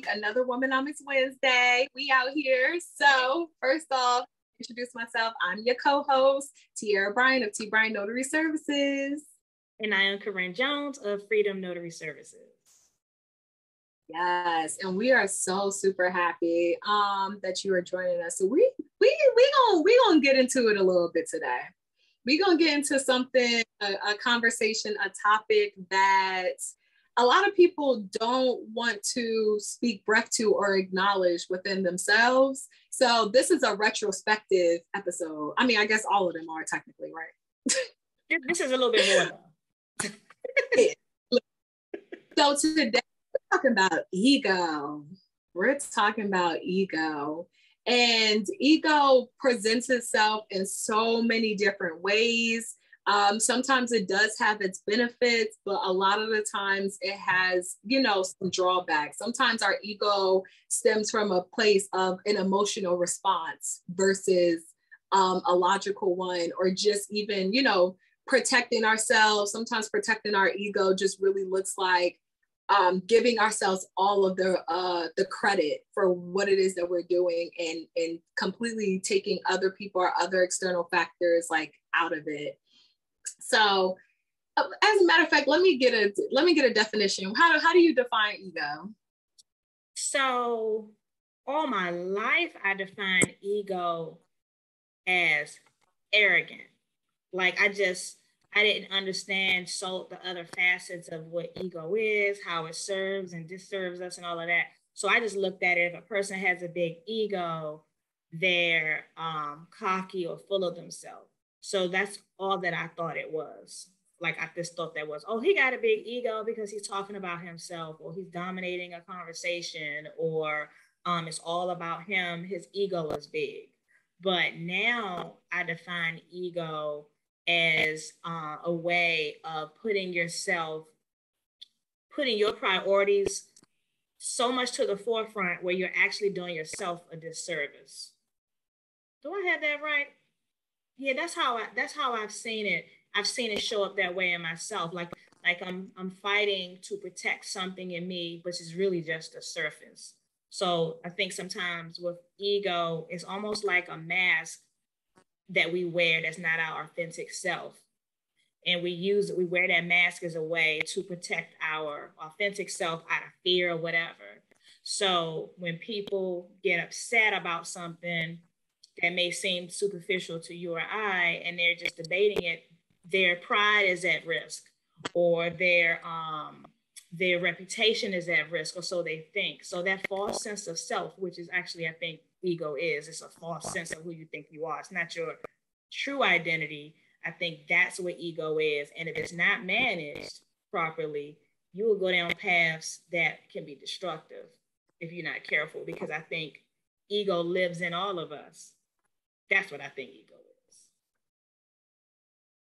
week, another Womenomics Wednesday. We out here. So, first off, introduce myself. I'm your co-host, Tiara Bryan of T Bryan Notary Services. And I am Corinne Jones of Freedom Notary Services. Yes, and we are so super happy um, that you are joining us. So we we we gonna we gonna get into it a little bit today. We gonna get into something, a, a conversation, a topic that a lot of people don't want to speak breath to or acknowledge within themselves. So this is a retrospective episode. I mean, I guess all of them are technically right. this is a little bit more. so today we're talking about ego. We're talking about ego. And ego presents itself in so many different ways. Um, sometimes it does have its benefits, but a lot of the times it has, you know, some drawbacks. Sometimes our ego stems from a place of an emotional response versus um, a logical one, or just even, you know, protecting ourselves. Sometimes protecting our ego just really looks like um, giving ourselves all of the uh, the credit for what it is that we're doing, and and completely taking other people or other external factors like out of it. So, uh, as a matter of fact, let me get a let me get a definition. How do how do you define ego? So, all my life, I define ego as arrogant. Like I just I didn't understand so the other facets of what ego is, how it serves and disserves us, and all of that. So I just looked at it. If a person has a big ego, they're um, cocky or full of themselves. So that's all that I thought it was. Like I just thought that was, oh, he got a big ego because he's talking about himself, or he's dominating a conversation, or um, it's all about him. His ego is big. But now I define ego as uh, a way of putting yourself, putting your priorities so much to the forefront where you're actually doing yourself a disservice. Do I have that right? Yeah, that's how I that's how I've seen it. I've seen it show up that way in myself. Like like I'm I'm fighting to protect something in me, which is really just a surface. So I think sometimes with ego, it's almost like a mask that we wear that's not our authentic self. And we use we wear that mask as a way to protect our authentic self out of fear or whatever. So when people get upset about something, that may seem superficial to you or I, and they're just debating it, their pride is at risk, or their um, their reputation is at risk, or so they think. So that false sense of self, which is actually, I think, ego is, it's a false sense of who you think you are. It's not your true identity. I think that's what ego is, and if it's not managed properly, you will go down paths that can be destructive if you're not careful. Because I think ego lives in all of us that's what I think ego is.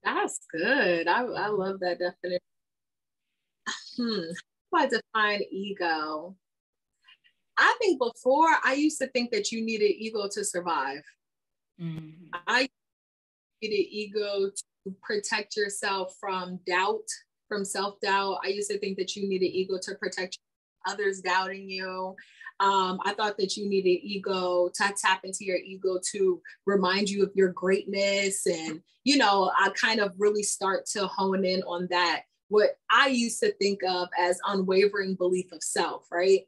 That's good. I, I love that definition. Hmm. How do I define ego? I think before I used to think that you needed ego to survive. Mm-hmm. I needed ego to protect yourself from doubt, from self doubt. I used to think that you needed ego to protect others doubting you. Um, I thought that you needed ego to tap into your ego to remind you of your greatness. And, you know, I kind of really start to hone in on that, what I used to think of as unwavering belief of self, right?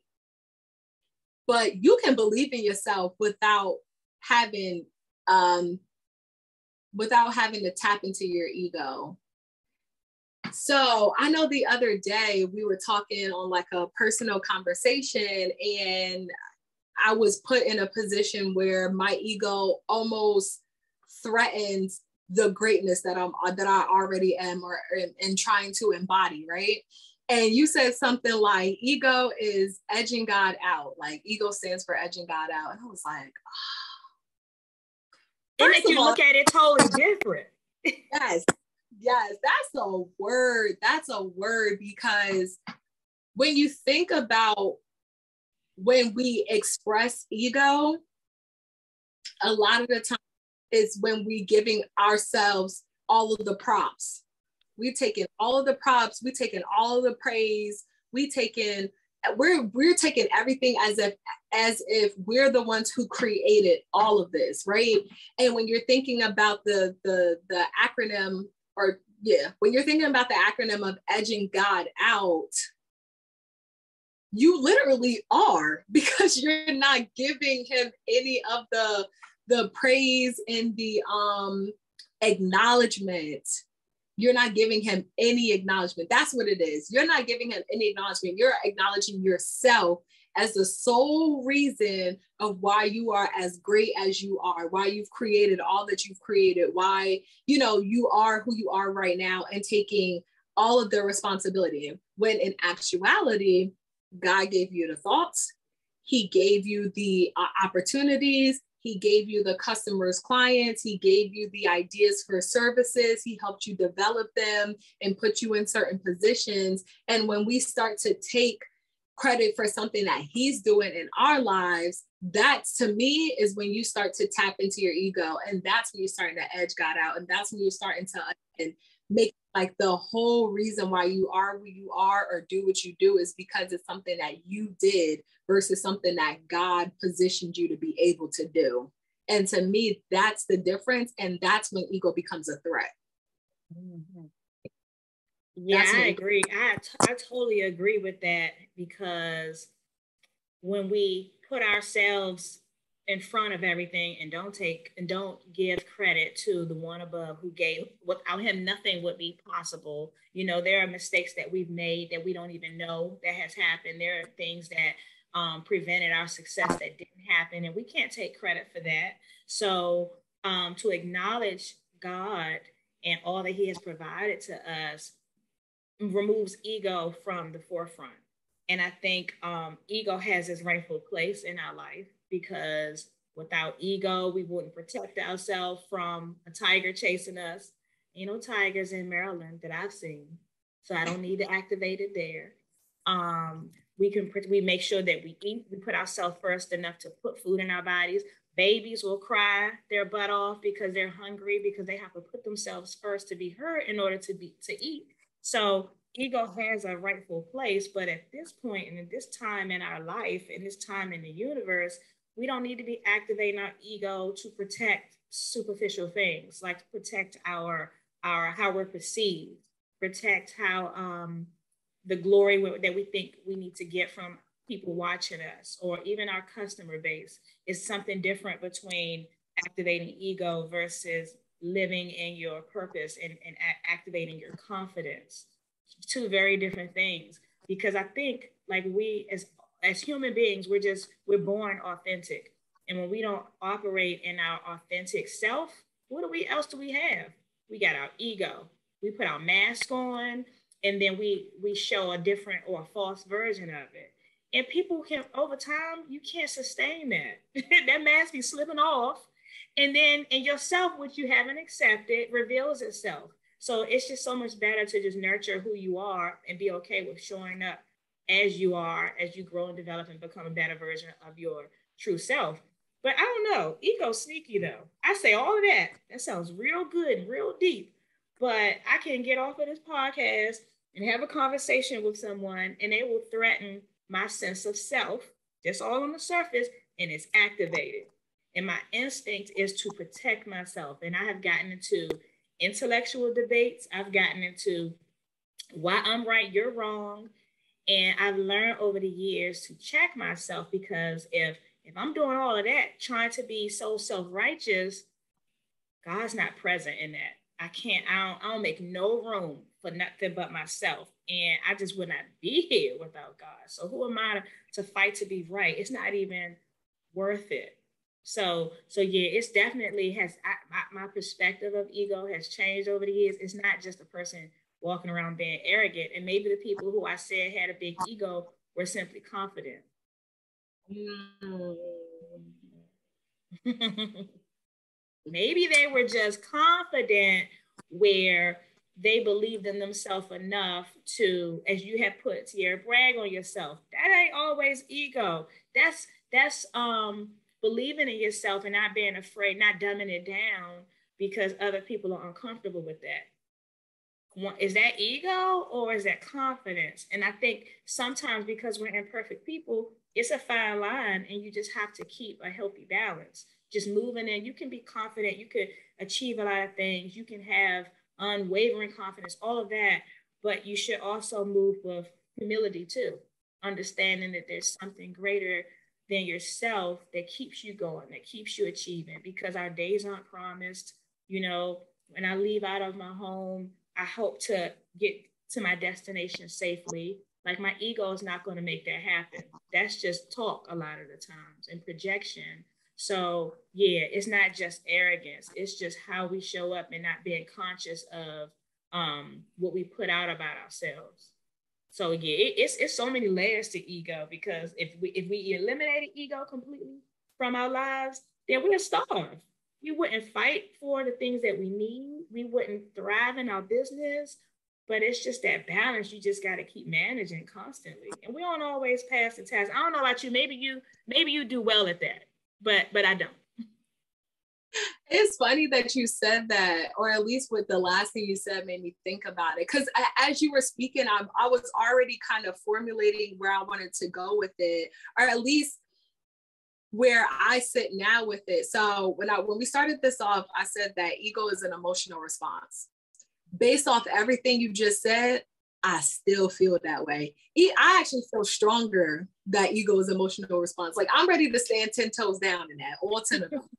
But you can believe in yourself without having um, without having to tap into your ego so I know the other day we were talking on like a personal conversation, and I was put in a position where my ego almost threatens the greatness that I'm that I already am or and trying to embody, right? And you said something like ego is edging God out. Like ego stands for edging God out. And I was like, oh. and if you all, look at it totally different. yes yes, that's a word. That's a word because when you think about when we express ego, a lot of the time is when we giving ourselves all of the props. We taking all of the props, we taking all of the praise, we taking we're we're taking everything as if as if we're the ones who created all of this right and when you're thinking about the the the acronym or yeah when you're thinking about the acronym of edging god out you literally are because you're not giving him any of the the praise and the um acknowledgement you're not giving him any acknowledgement. That's what it is. You're not giving him any acknowledgement. You're acknowledging yourself as the sole reason of why you are as great as you are, why you've created all that you've created, why, you know, you are who you are right now and taking all of the responsibility. When in actuality, God gave you the thoughts, He gave you the uh, opportunities, he gave you the customers, clients. He gave you the ideas for services. He helped you develop them and put you in certain positions. And when we start to take credit for something that he's doing in our lives, that to me is when you start to tap into your ego. And that's when you're starting to edge God out. And that's when you're starting to and make like the whole reason why you are who you are or do what you do is because it's something that you did versus something that God positioned you to be able to do. And to me, that's the difference. And that's when ego becomes a threat. Mm-hmm. Yeah, I agree. I, t- I totally agree with that because when we put ourselves in front of everything and don't take and don't give credit to the one above who gave without him nothing would be possible. You know there are mistakes that we've made that we don't even know that has happened. There are things that um, prevented our success that didn't happen and we can't take credit for that. So um, to acknowledge god and all that he has provided to us removes ego from the forefront and i think um, ego has its rightful place in our life because without ego, we wouldn't protect ourselves from a tiger chasing us. Ain't no tigers in Maryland that I've seen, so I don't need to activate it there. Um, we can we make sure that we eat, we put ourselves first enough to put food in our bodies. Babies will cry their butt off because they're hungry because they have to put themselves first to be heard in order to be to eat. So ego has a rightful place, but at this point and at this time in our life, in this time in the universe, we don't need to be activating our ego to protect superficial things, like protect our our how we're perceived, protect how um, the glory that we think we need to get from people watching us, or even our customer base, is something different between activating ego versus living in your purpose and, and activating your confidence. Two very different things. Because I think like we as as human beings, we're just, we're born authentic. And when we don't operate in our authentic self, what do we else do we have? We got our ego. We put our mask on and then we we show a different or a false version of it. And people can over time, you can't sustain that. that mask be slipping off. And then in yourself, which you haven't accepted, reveals itself. So it's just so much better to just nurture who you are and be okay with showing up as you are, as you grow and develop and become a better version of your true self. But I don't know, ego sneaky though. I say all of that. That sounds real good and real deep. But I can get off of this podcast and have a conversation with someone and they will threaten my sense of self, just all on the surface, and it's activated. And my instinct is to protect myself. And I have gotten into intellectual debates. I've gotten into why I'm right, you're wrong and I've learned over the years to check myself because if if I'm doing all of that, trying to be so self-righteous, God's not present in that. I can't, I don't, I don't make no room for nothing but myself. And I just would not be here without God. So who am I to, to fight to be right? It's not even worth it. So, so yeah, it's definitely has I, my, my perspective of ego has changed over the years. It's not just a person walking around being arrogant. And maybe the people who I said had a big ego were simply confident. Mm. maybe they were just confident where they believed in themselves enough to, as you have put here, brag on yourself. That ain't always ego. That's that's um believing in yourself and not being afraid, not dumbing it down because other people are uncomfortable with that. is that ego or is that confidence? And I think sometimes because we're imperfect people, it's a fine line and you just have to keep a healthy balance. Just moving in, you can be confident, you could achieve a lot of things, you can have unwavering confidence, all of that, but you should also move with humility too, understanding that there's something greater than yourself that keeps you going, that keeps you achieving because our days aren't promised. You know, when I leave out of my home, I hope to get to my destination safely. Like my ego is not going to make that happen. That's just talk a lot of the times and projection. So yeah, it's not just arrogance. It's just how we show up and not being conscious of um, what we put out about ourselves. So yeah, it, it's it's so many layers to ego because if we if we eliminated ego completely from our lives, then we'll starve we wouldn't fight for the things that we need. We wouldn't thrive in our business. But it's just that balance you just got to keep managing constantly. And we don't always pass the test. I don't know about you. Maybe you maybe you do well at that, but but I don't. It's funny that you said that, or at least with the last thing you said made me think about it. Because as you were speaking, I, I was already kind of formulating where I wanted to go with it, or at least where I sit now with it. So when I when we started this off, I said that ego is an emotional response. Based off everything you just said, I still feel that way. I actually feel stronger that ego is emotional response. Like I'm ready to stand 10 toes down in that, all 10 of them.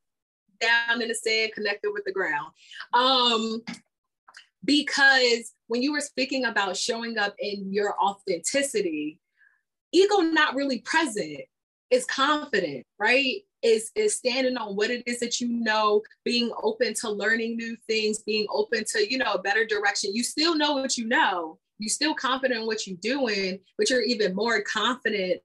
Down in the sand, connected with the ground. Um, because when you were speaking about showing up in your authenticity, ego not really present is confident, right? Is is standing on what it is that you know, being open to learning new things, being open to, you know, a better direction. You still know what you know. You still confident in what you're doing, but you're even more confident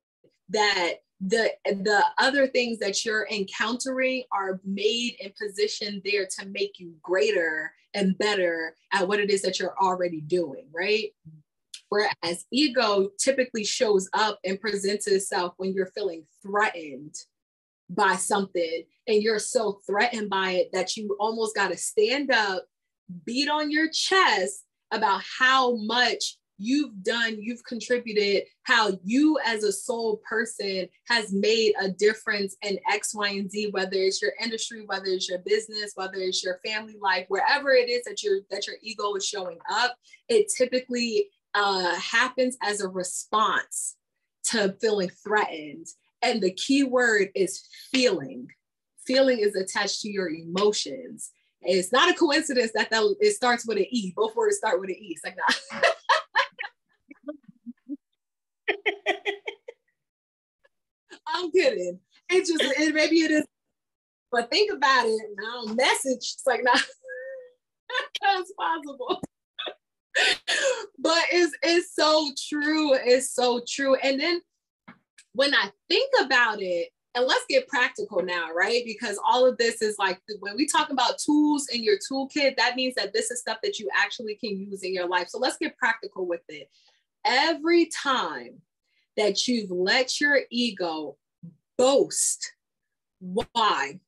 that the the other things that you're encountering are made and positioned there to make you greater and better at what it is that you're already doing, right? Whereas ego typically shows up and presents itself when you're feeling threatened by something and you're so threatened by it that you almost got to stand up, beat on your chest about how much you've done, you've contributed, how you as a sole person has made a difference in X, Y, and Z, whether it's your industry, whether it's your business, whether it's your family life, wherever it is that your that your ego is showing up, it typically uh, happens as a response to feeling threatened. And the key word is feeling. Feeling is attached to your emotions. It's not a coincidence that, that it starts with an E. Both words start with an E. It's like, nah. I'm kidding. It just, it, maybe it is, but think about it. Now, message, it's like, not that's possible but it's it's so true. It's so true. And then when I think about it, and let's get practical now, right? Because all of this is like when we talk about tools in your toolkit, that means that this is stuff that you actually can use in your life. So let's get practical with it. Every time that you've let your ego boast, why?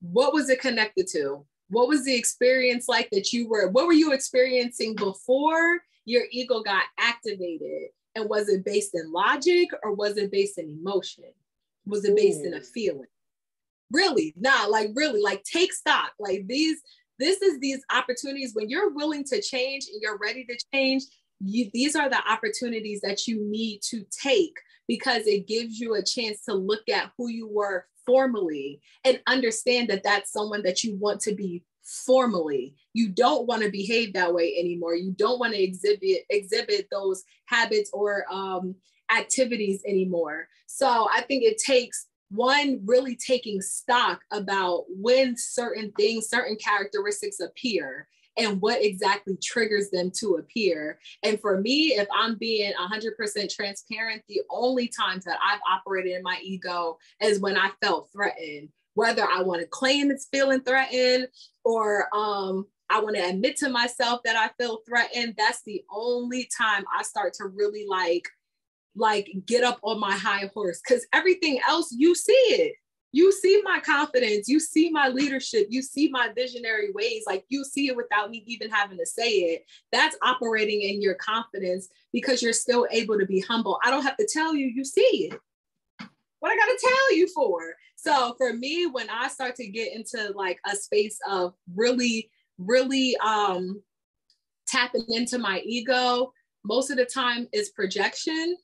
What was it connected to? what was the experience like that you were what were you experiencing before your ego got activated and was it based in logic or was it based in emotion was it based Ooh. in a feeling really nah like really like take stock like these this is these opportunities when you're willing to change and you're ready to change you, these are the opportunities that you need to take because it gives you a chance to look at who you were formally and understand that that's someone that you want to be formally. You don't want to behave that way anymore. You don't want to exhibit exhibit those habits or um, activities anymore. So i think it takes one really taking stock about when certain things certain characteristics appear and what exactly triggers them to appear. And for me, if I'm being 100% transparent, the only times that I've operated in my ego is when I felt threatened, whether I want to claim it's feeling threatened or um, I want to admit to myself that I feel threatened. That's the only time I start to really like like get up on my high horse because everything else you see it you see my confidence, you see my leadership, you see my visionary ways, like you see it without me even having to say it. That's operating in your confidence because you're still able to be humble. I don't have to tell you, you see it. What I got to tell you for? So for me, when I start to get into like a space of really, really um tapping into my ego, most of the time is projection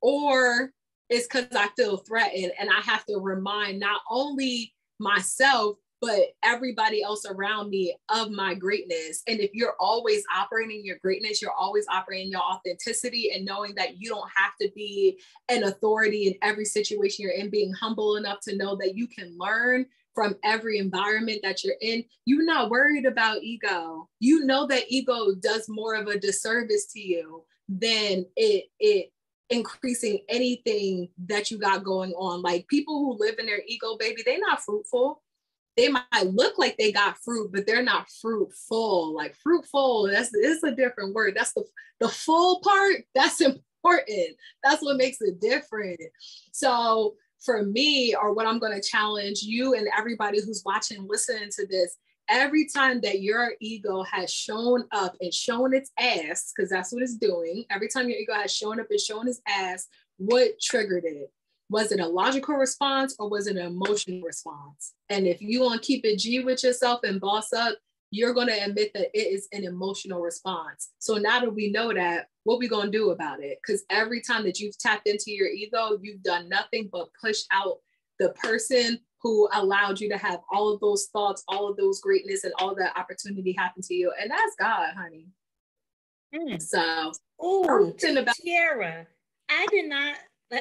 or it's because I feel threatened and I have to remind not only myself, but everybody else around me of my greatness. And if you're always operating your greatness, you're always operating your authenticity and knowing that you don't have to be an authority in every situation you're in, being humble enough to know that you can learn from every environment that you're in. You're not worried about ego. You know that ego does more of a disservice to you than it it increasing anything that you got going on. Like people who live in their ego, baby, they're not fruitful. They might look like they got fruit, but they're not fruitful. Like fruitful, that's it's a different word. That's the the full part. That's important. That's what makes it different. So for me, or what I'm going to challenge you and everybody who's watching, listening to this, every time that your ego has shown up and shown its ass, because that's what it's doing, every time your ego has shown up and shown its ass, what triggered it? Was it a logical response or was it an emotional response? And if you want to keep it G with yourself and boss up, you're going to admit that it is an emotional response. So now that we know that, what we going to do about it? Because every time that you've tapped into your ego, you've done nothing but push out the person who allowed you to have all of those thoughts, all of those greatness, and all that opportunity happen to you. And that's God, honey. Mm. So, oh, about- Tiara, I did not.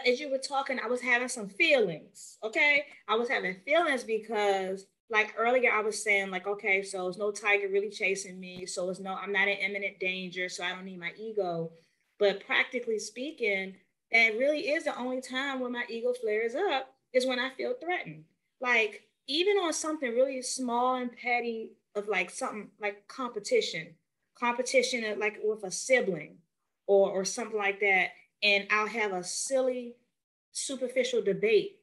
As you were talking, I was having some feelings. Okay, I was having feelings because, like earlier, I was saying, like, okay, so it's no tiger really chasing me, so it's no, I'm not in imminent danger, so I don't need my ego. But practically speaking, that really is the only time when my ego flares up is when I feel threatened like even on something really small and petty of like something like competition, competition like with a sibling or or something like that, and I'll have a silly, superficial debate.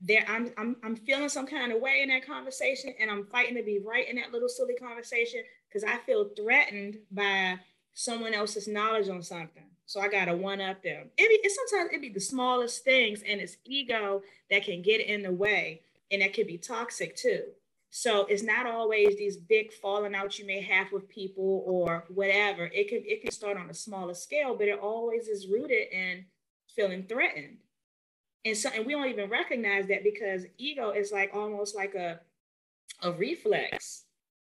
There, I'm I'm I'm feeling some kind of way in that conversation, and I'm fighting to be right in that little silly conversation because I feel threatened by someone else's knowledge on something. So I gotta one up them. It be, it sometimes it be the smallest things, and it's ego that can get in the way and that could be toxic too. So it's not always these big falling outs you may have with people or whatever. It can it can start on a smaller scale, but it always is rooted in feeling threatened. And so and we don't even recognize that because ego is like almost like a a reflex.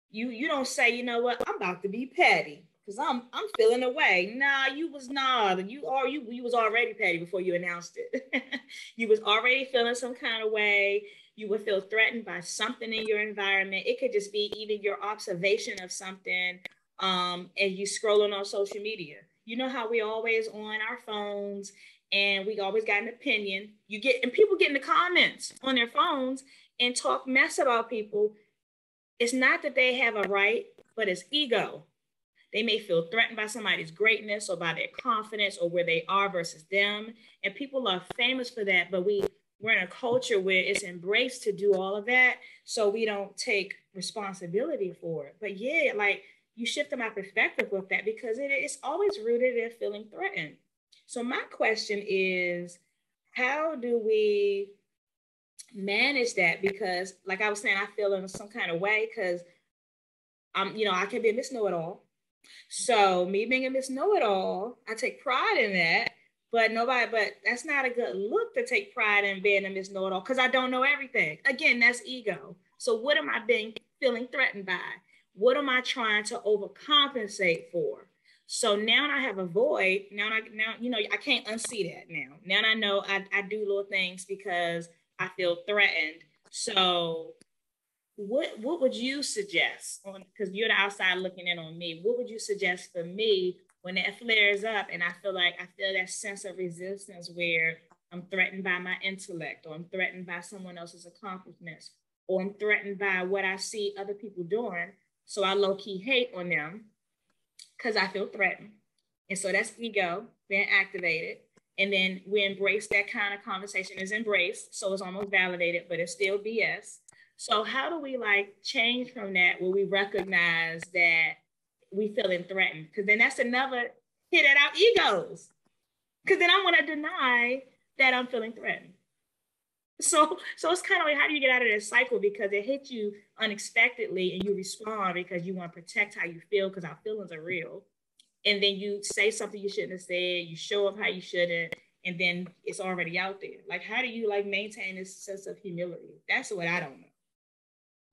You you don't say, you know what, I'm about to be petty because I'm I'm feeling away. Nah, you was not. You are you you was already petty before you announced it. you was already feeling some kind of way you would feel threatened by something in your environment. It could just be even your observation of something um, and you scrolling on social media. You know how we always on our phones and we always got an opinion. You get and people get in the comments on their phones and talk mess about people. It's not that they have a right, but it's ego. They may feel threatened by somebody's greatness or by their confidence or where they are versus them. And people are famous for that, but we we're in a culture where it's embraced to do all of that so we don't take responsibility for it. But yeah like you shift my perspective with that because it, it's always rooted in feeling threatened. So my question is how do we manage that? Because like i was saying i feel in some kind of way because i'm you know i can be a miss know-it-all. So me being a miss know-it-all i take pride in that but nobody, but that's not a good look to take pride in being a Miss Know because I don't know everything. Again, that's ego. So what am I being feeling threatened by? What am I trying to overcompensate for? So now I have a void. Now I now you know I can't unsee that now. Now I know I, I do little things because I feel threatened. So what what would you suggest on because you're the outside looking in on me? What would you suggest for me when that flares up and I feel like I feel that sense of resistance where I'm threatened by my intellect or I'm threatened by someone else's accomplishments or I'm threatened by what I see other people doing. So I low key hate on them because I feel threatened. And so that's ego being activated. And then we embrace that kind of conversation is embraced. So it's almost validated, but it's still BS. So how do we like change from that where we recognize that we feeling threatened? Because then that's another hit at our egos. Because then I want to deny that I'm feeling threatened. So, so it's kind of like how do you get out of this cycle because it hits you unexpectedly and you respond because you want to protect how you feel because our feelings are real, and then you say something you shouldn't have said, you show up how you shouldn't, and then it's already out there. Like, how do you like maintain this sense of humility? That's what I don't know.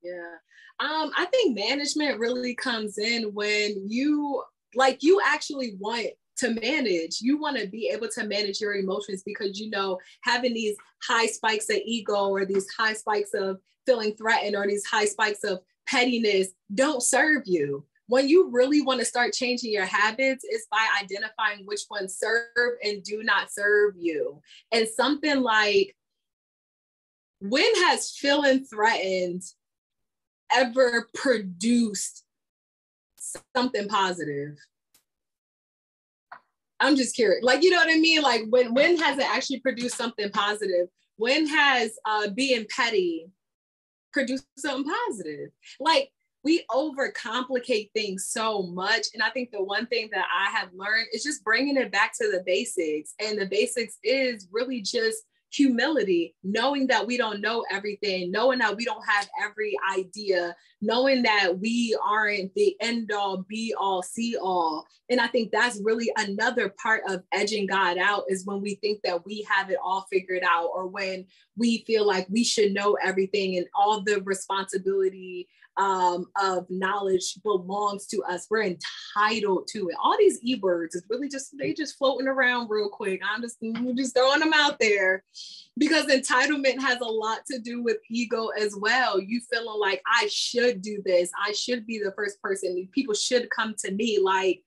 Yeah. Um, I think management really comes in when you like you actually want to manage. You want to be able to manage your emotions because you know having these high spikes of ego or these high spikes of feeling threatened or these high spikes of pettiness don't serve you. When you really want to start changing your habits, is by identifying which ones serve and do not serve you. And something like, when has feeling threatened ever produced something positive? I'm just curious. Like, you know what I mean? Like, when when has it actually produced something positive? When has uh, being petty produced something positive? Like, we overcomplicate things so much. And I think the one thing that I have learned is just bringing it back to the basics. And the basics is really just humility, knowing that we don't know everything, knowing that we don't have every idea, knowing that we aren't the end all, be all, see all. And I think that's really another part of edging God out is when we think that we have it all figured out or when we feel like we should know everything and all the responsibility um, of knowledge belongs to us. We're entitled to it. All these e-words is really just they just floating around real quick. I'm just just throwing them out there because entitlement has a lot to do with ego as well. You feeling like I should do this. I should be the first person. People should come to me. Like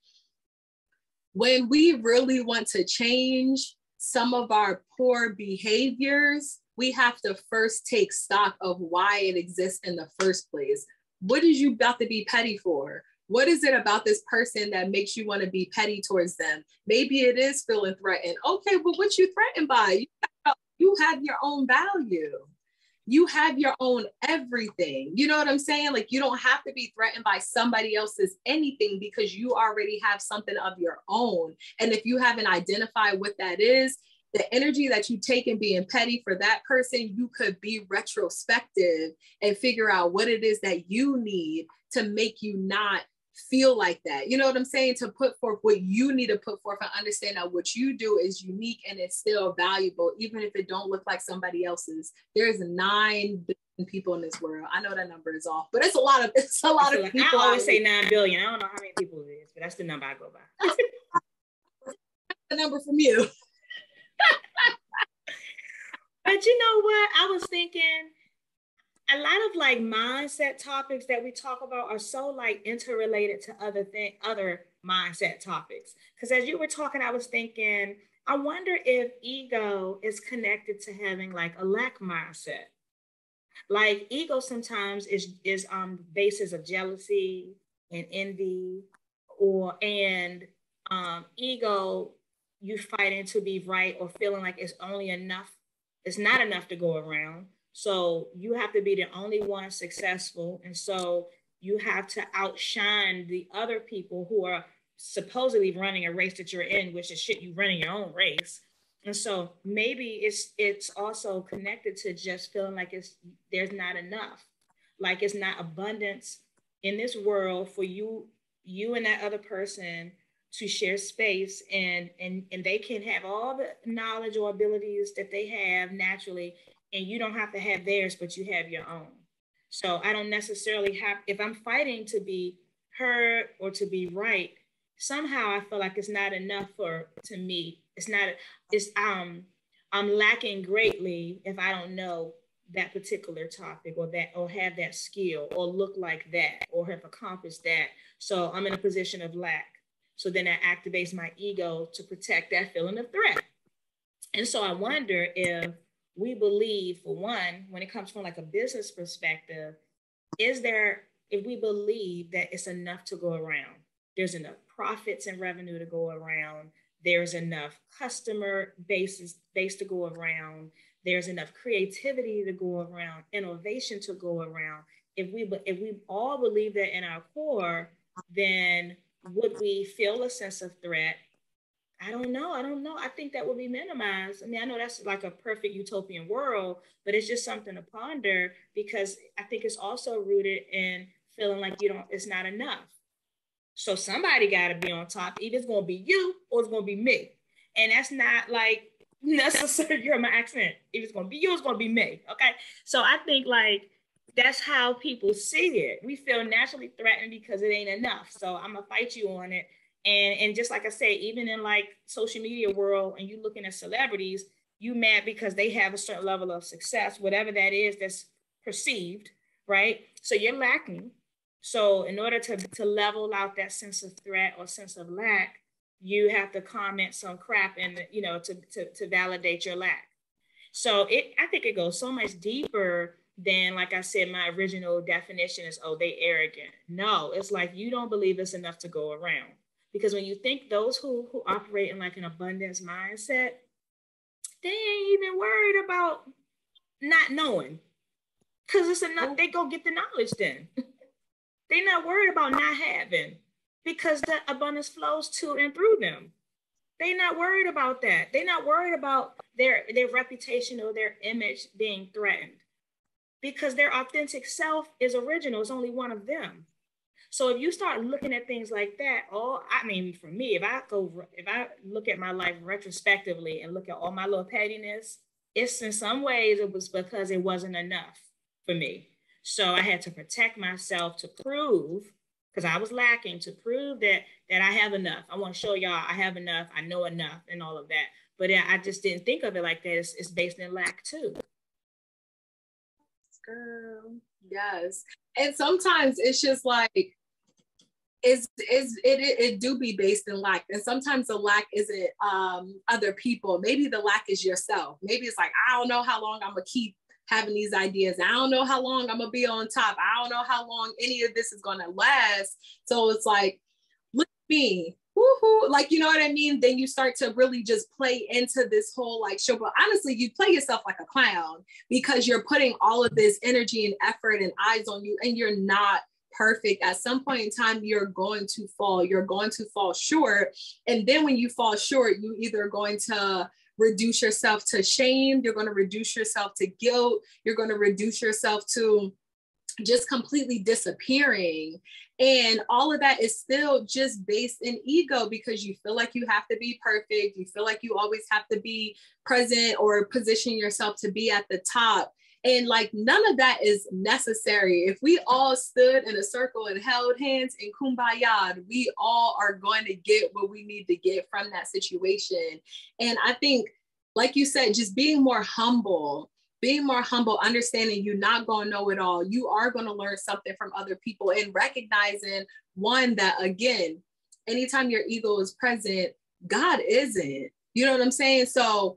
when we really want to change some of our poor behaviors, we have to first take stock of why it exists in the first place what is you about to be petty for? What is it about this person that makes you want to be petty towards them? Maybe it is feeling threatened. Okay, well, what you threatened by? You have your own value. You have your own everything. You know what I'm saying? Like you don't have to be threatened by somebody else's anything because you already have something of your own. And if you haven't identified what that is, the energy that you take in being petty for that person, you could be retrospective and figure out what it is that you need to make you not feel like that. You know what I'm saying? To put forth what you need to put forth and understand that what you do is unique and it's still valuable, even if it don't look like somebody else's. There's nine billion people in this world. I know that number is off, but it's a lot of it's a lot of people. I always say nine billion. I don't know how many people it is, but that's the number I go by. the number from you. But you know what? I was thinking a lot of like mindset topics that we talk about are so like interrelated to other thing other mindset topics. Because as you were talking, I was thinking, I wonder if ego is connected to having like a lack mindset. Like ego sometimes is is um basis of jealousy and envy, or and um ego you fighting to be right or feeling like it's only enough, it's not enough to go around. So you have to be the only one successful. And so you have to outshine the other people who are supposedly running a race that you're in, which is shit, you running your own race. And so maybe it's it's also connected to just feeling like it's there's not enough, like it's not abundance in this world for you, you and that other person to share space and and and they can have all the knowledge or abilities that they have naturally and you don't have to have theirs but you have your own. So i don't necessarily have if i'm fighting to be heard or to be right somehow i feel like it's not enough for to me. It's not it's um i'm lacking greatly if i don't know that particular topic or that or have that skill or look like that or have accomplished that. So i'm in a position of lack so then that activates my ego to protect that feeling of threat. And so I wonder if we believe, for one, when it comes from like a business perspective, is there, if we believe that it's enough to go around, there's enough profits and revenue to go around, there's enough customer bases base to go around, there's enough creativity to go around, innovation to go around. If we if we all believe that in our core, then would we feel a sense of threat? I don't know. I don't know. I think that would be minimized. I mean, I know that's like a perfect utopian world, but it's just something to ponder because I think it's also rooted in feeling like you don't, it's not enough. So somebody got to be on top. Either it's going to be you or it's going to be me. And that's not like necessary. You're my accent. If it's going to be you, it's going to be me. Okay. So I think like that's how people see it. We feel naturally threatened because it ain't enough. So I'm gonna fight you on it. And and just like I say, even in like social media world, and you looking at celebrities, you mad because they have a certain level of success, whatever that is that's perceived, right? So you're lacking. So in order to, to level out that sense of threat or sense of lack, you have to comment some crap and you know to, to, to validate your lack. So it I think it goes so much deeper then like I said, my original definition is, oh, they arrogant. No, it's like you don't believe it's enough to go around. Because when you think those who who operate in like an abundance mindset, they ain't even worried about not knowing. Cause it's enough, they go get the knowledge then. They're not worried about not having because the abundance flows to and through them. They're not worried about that. They're not worried about their, their reputation or their image being threatened because their authentic self is original. It's only one of them. So if you start looking at things like that, all I mean, for me, if I go, if I look at my life retrospectively and look at all my little pettiness, it's in some ways it was because it wasn't enough for me. So I had to protect myself to prove, because I was lacking, to prove that that I have enough. I want to show y'all I have enough, I know enough, and all of that. But I just didn't think of it like that. It's, it's based in lack too girl. Yes. And sometimes it's just like is it, it, it do be based in lack. And sometimes the lack isn't um other people. Maybe the lack is yourself. Maybe it's like i don't know how long i'm gonna keep having these ideas. I don't know how long i'm gonna be on top. I don't know how long any of this is gonna last. So it's like look at me woohoo, like you know what I mean? Then you start to really just play into this whole like show. But honestly, you play yourself like a clown because you're putting all of this energy and effort and eyes on you, and you're not perfect. At some point in time, you're going to fall. You're going to fall short. And then when you fall short, you either going to reduce yourself to shame, you're going to reduce yourself to guilt, you're going to reduce yourself to just completely disappearing. And all of that is still just based in ego because you feel like you have to be perfect. You feel like you always have to be present or position yourself to be at the top. And like none of that is necessary. If we all stood in a circle and held hands in kumbaya, we all are going to get what we need to get from that situation. And I think, like you said, just being more humble being more humble, understanding you're not going to know it all. You are going to learn something from other people and recognizing one that, again, anytime your ego is present, God isn't. You know what I'm saying? So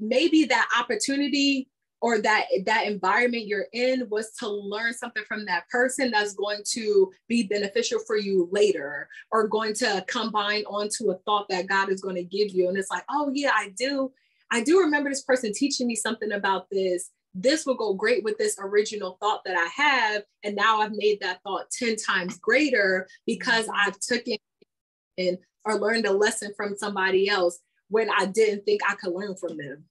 maybe that opportunity or that that environment you're in was to learn something from that person that's going to be beneficial for you later or going to combine onto a thought that God is going to give you and it's like oh yeah I do I do remember this person teaching me something about this. This will go great with this original thought that I have. And now I've made that thought 10 times greater because mm-hmm. I've taken and or learned a lesson from somebody else when I didn't think I could learn from them.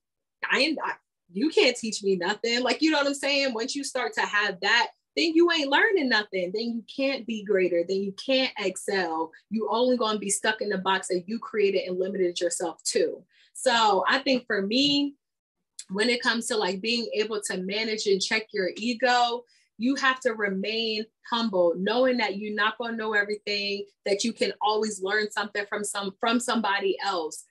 I ain't I, you can't teach me nothing. Like, you know what I'm saying? Once you start to have that, then you ain't learning nothing. Then you can't be greater. Then you can't excel. You only gonna be stuck in the box that you created and limited yourself to. So I think for me, when it comes to like being able to manage and check your ego, you have to remain humble knowing that you're not going to know everything that you can always learn something from some from somebody else.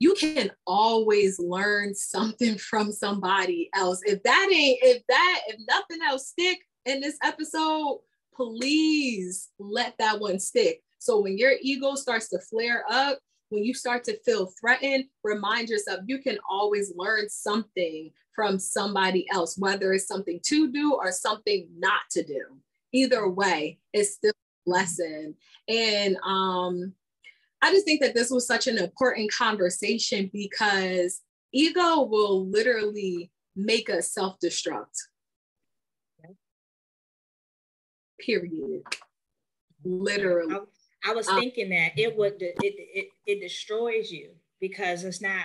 You can always learn something from somebody else. If that ain't if that if nothing else stick in this episode please let that one stick. So when your ego starts to flare up when you start to feel threatened, remind yourself you can always learn something from somebody else, whether it's something to do or something not to do. Either way, it's still a lesson. And um, I just think that this was such an important conversation because ego will literally make us self destruct. Period. Literally. I, was um, thinking that it would it, it it destroys you because it's not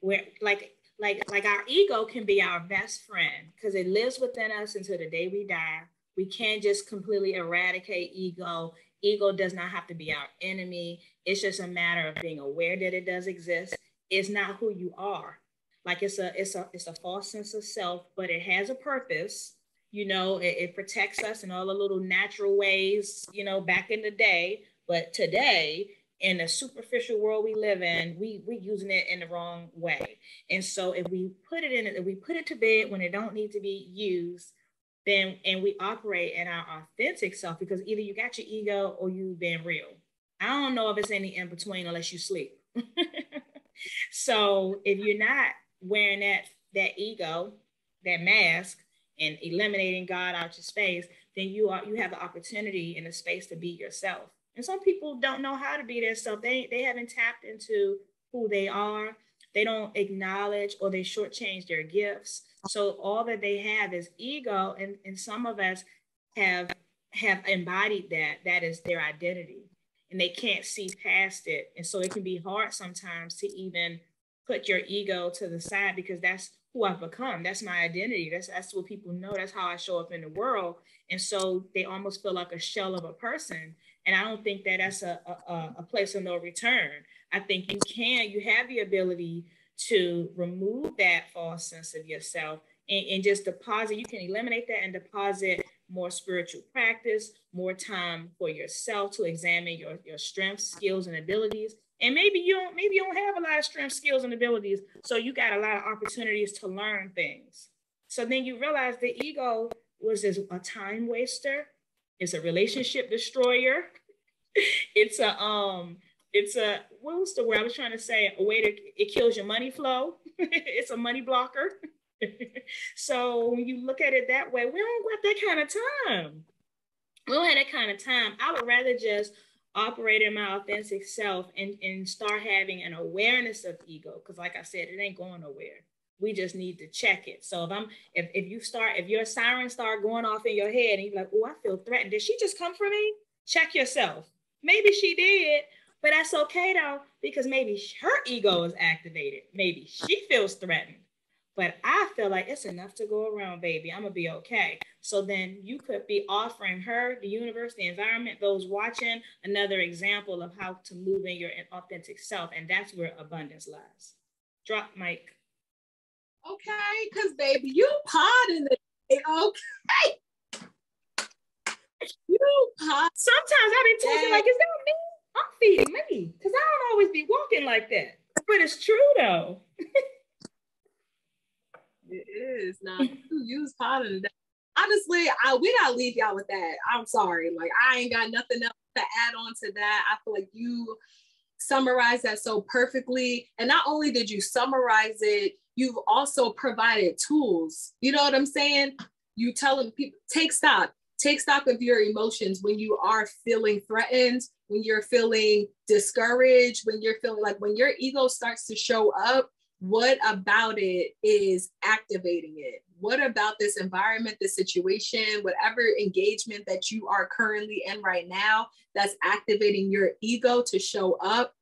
where like like like our ego can be our best friend because it lives within us until the day we die. We can't just completely eradicate ego. Ego does not have to be our enemy. It's just a matter of being aware that it does exist. It's not who you are. Like it's a it's a it's a false sense of self, but it has a purpose. You know, it, it protects us in all the little natural ways, you know, back in the day. But today, in the superficial world we live in, we we using it in the wrong way. And so if we put it in, if we put it to bed when it don't need to be used, then and we operate in our authentic self because either you got your ego or you been real. I don't know if it's any in between unless you sleep. so if you're not wearing that that ego, that mask, and eliminating God out your space, then you are you have the opportunity in the space to be yourself. And some people don't know how to be their self. They they haven't tapped into who they are. They don't acknowledge or they shortchange their gifts. So all that they have is ego, and, and some of us have have embodied that. That is their identity. And they can't see past it. And so it can be hard sometimes to even put your ego to the side because that's who I've become. That's my identity. That's that's what people know. That's how I show up in the world. And so they almost feel like a shell of a person. And I don't think that that's a, a, a place of no return. I think you can, you have the ability to remove that false sense of yourself and, and just deposit, you can eliminate that and deposit more spiritual practice, more time for yourself to examine your, your strengths, skills, and abilities, and maybe you don't maybe you don't have a lot of strength skills and abilities so you got a lot of opportunities to learn things. So then you realize the ego was a time waster it's a relationship destroyer. It's a um it's a what was the word i was trying to say? A way to it kills your money flow. It's a money blocker. So when you look at it that way we don't got that kind of time. We don't have that kind of time. I would rather just operate in my authentic self and, and start having an awareness of ego. Because like I said, it ain't going nowhere. We just need to check it. So if I'm if, if you start, if your siren start going off in your head and you're like, oh, I feel threatened. Did she just come for me? Check yourself. Maybe she did, but that's okay though, because maybe her ego is activated. Maybe she feels threatened. But I feel like it's enough to go around, baby. I'm gonna be okay. So then you could be offering her, the universe, the environment, those watching, another example of how to move in your authentic self. And that's where abundance lies. Drop mic. Okay, because baby, you potting it. Okay. You pot. Sometimes I be talking like, is that me? I'm feeding me. Because I don't always be walking like that. But it's true though. It is now. you use potting. Honestly, I we gotta leave y'all with that. I'm sorry. Like I ain't got nothing else to add on to that. I feel like you summarized that so perfectly. And not only did you summarize it, you've also provided tools. You know what I'm saying? You telling people take stock, take stock of your emotions when you are feeling threatened, when you're feeling discouraged, when you're feeling like when your ego starts to show up, what about it is activating it? What about this environment, this situation, whatever engagement that you are currently in right now that's activating your ego to show up?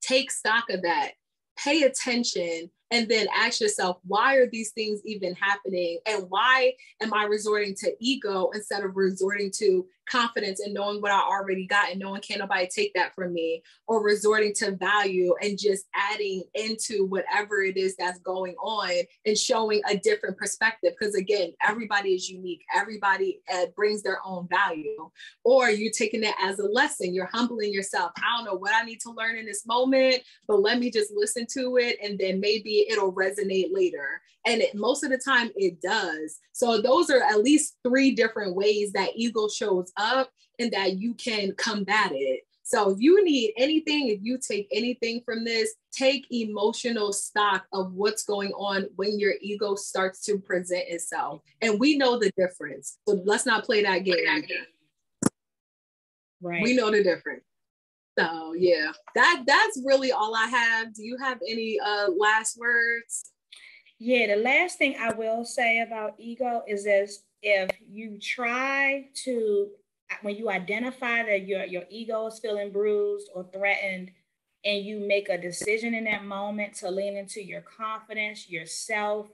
Take stock of that. Pay attention and then ask yourself why are these things even happening and why am i resorting to ego instead of resorting to confidence and knowing what i already got and knowing can't nobody take that from me or resorting to value and just adding into whatever it is that's going on and showing a different perspective. Because again everybody is unique. Everybody uh, brings their own value. Or you're taking it as a lesson. You're humbling yourself. I don't know what i need to learn in this moment but let me just listen to it and then maybe it'll resonate later. And it, most of the time it does. So those are at least three different ways that ego shows up and that you can combat it. So if you need anything, if you take anything from this, take emotional stock of what's going on when your ego starts to present itself. And we know the difference. So let's not play that game. Right. We know the difference. So yeah, that that's really all I have. Do you have any uh last words? Yeah, the last thing I will say about ego is as if you try to when you identify that your your ego is feeling bruised or threatened and you make a decision in that moment to lean into your confidence, yourself,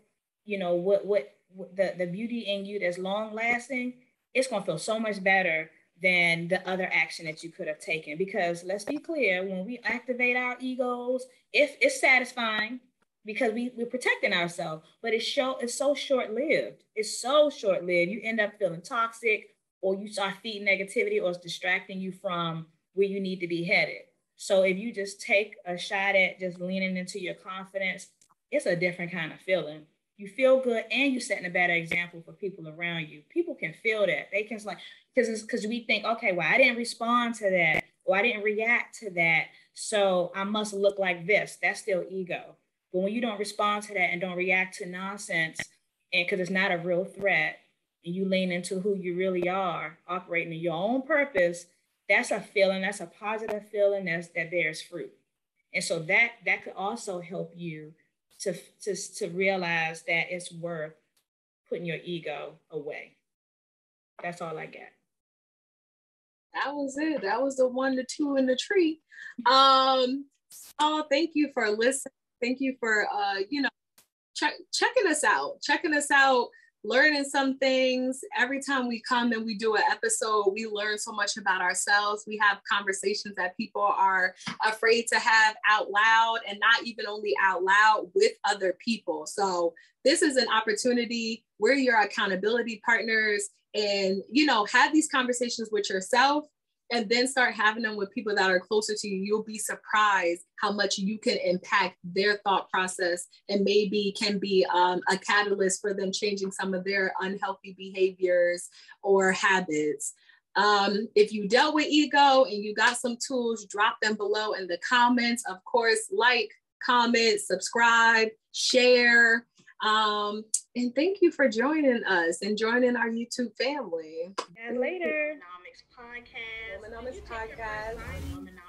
you know, what what, what the, the beauty in you that's long lasting, it's gonna feel so much better than the other action that you could have taken. Because let's be clear, when we activate our egos, if it's satisfying because we, we're protecting ourselves, but it's show it's so short-lived. It's so short-lived. You end up feeling toxic or you start feeding negativity or it's distracting you from where you need to be headed. So if you just take a shot at just leaning into your confidence, it's a different kind of feeling. You feel good and you're setting a better example for people around you. People can feel that. They can like because because we think, okay, well, I didn't respond to that or I didn't react to that. So I must look like this. That's still ego. But when you don't respond to that and don't react to nonsense, and because it's not a real threat, and you lean into who you really are, operating in your own purpose, that's a feeling, that's a positive feeling that's, that bears fruit. And so that that could also help you to, to, to realize that it's worth putting your ego away. That's all I got. That was it. That was the one, the two, and the tree. Um, oh, thank you for listening. Thank you for uh, you know, check, checking us out, checking us out learning some things. Every time we come and we do an episode, we learn so much about ourselves. We have conversations that people are afraid to have out loud and not even only out loud with other people. So, this is an opportunity. We're your accountability partners and, you know, have these conversations with yourself and then start having them with people that are closer to you, you'll be surprised how much you can impact their thought process and maybe can be um, a catalyst for them changing some of their unhealthy behaviors or habits. Um, if you dealt with ego and you got some tools, drop them below in the comments. Of course, like, comment, subscribe, share. Um, and thank you for joining us and joining our YouTube family. And later. Podcast. Womenomics Podcast. Womenomics Podcast.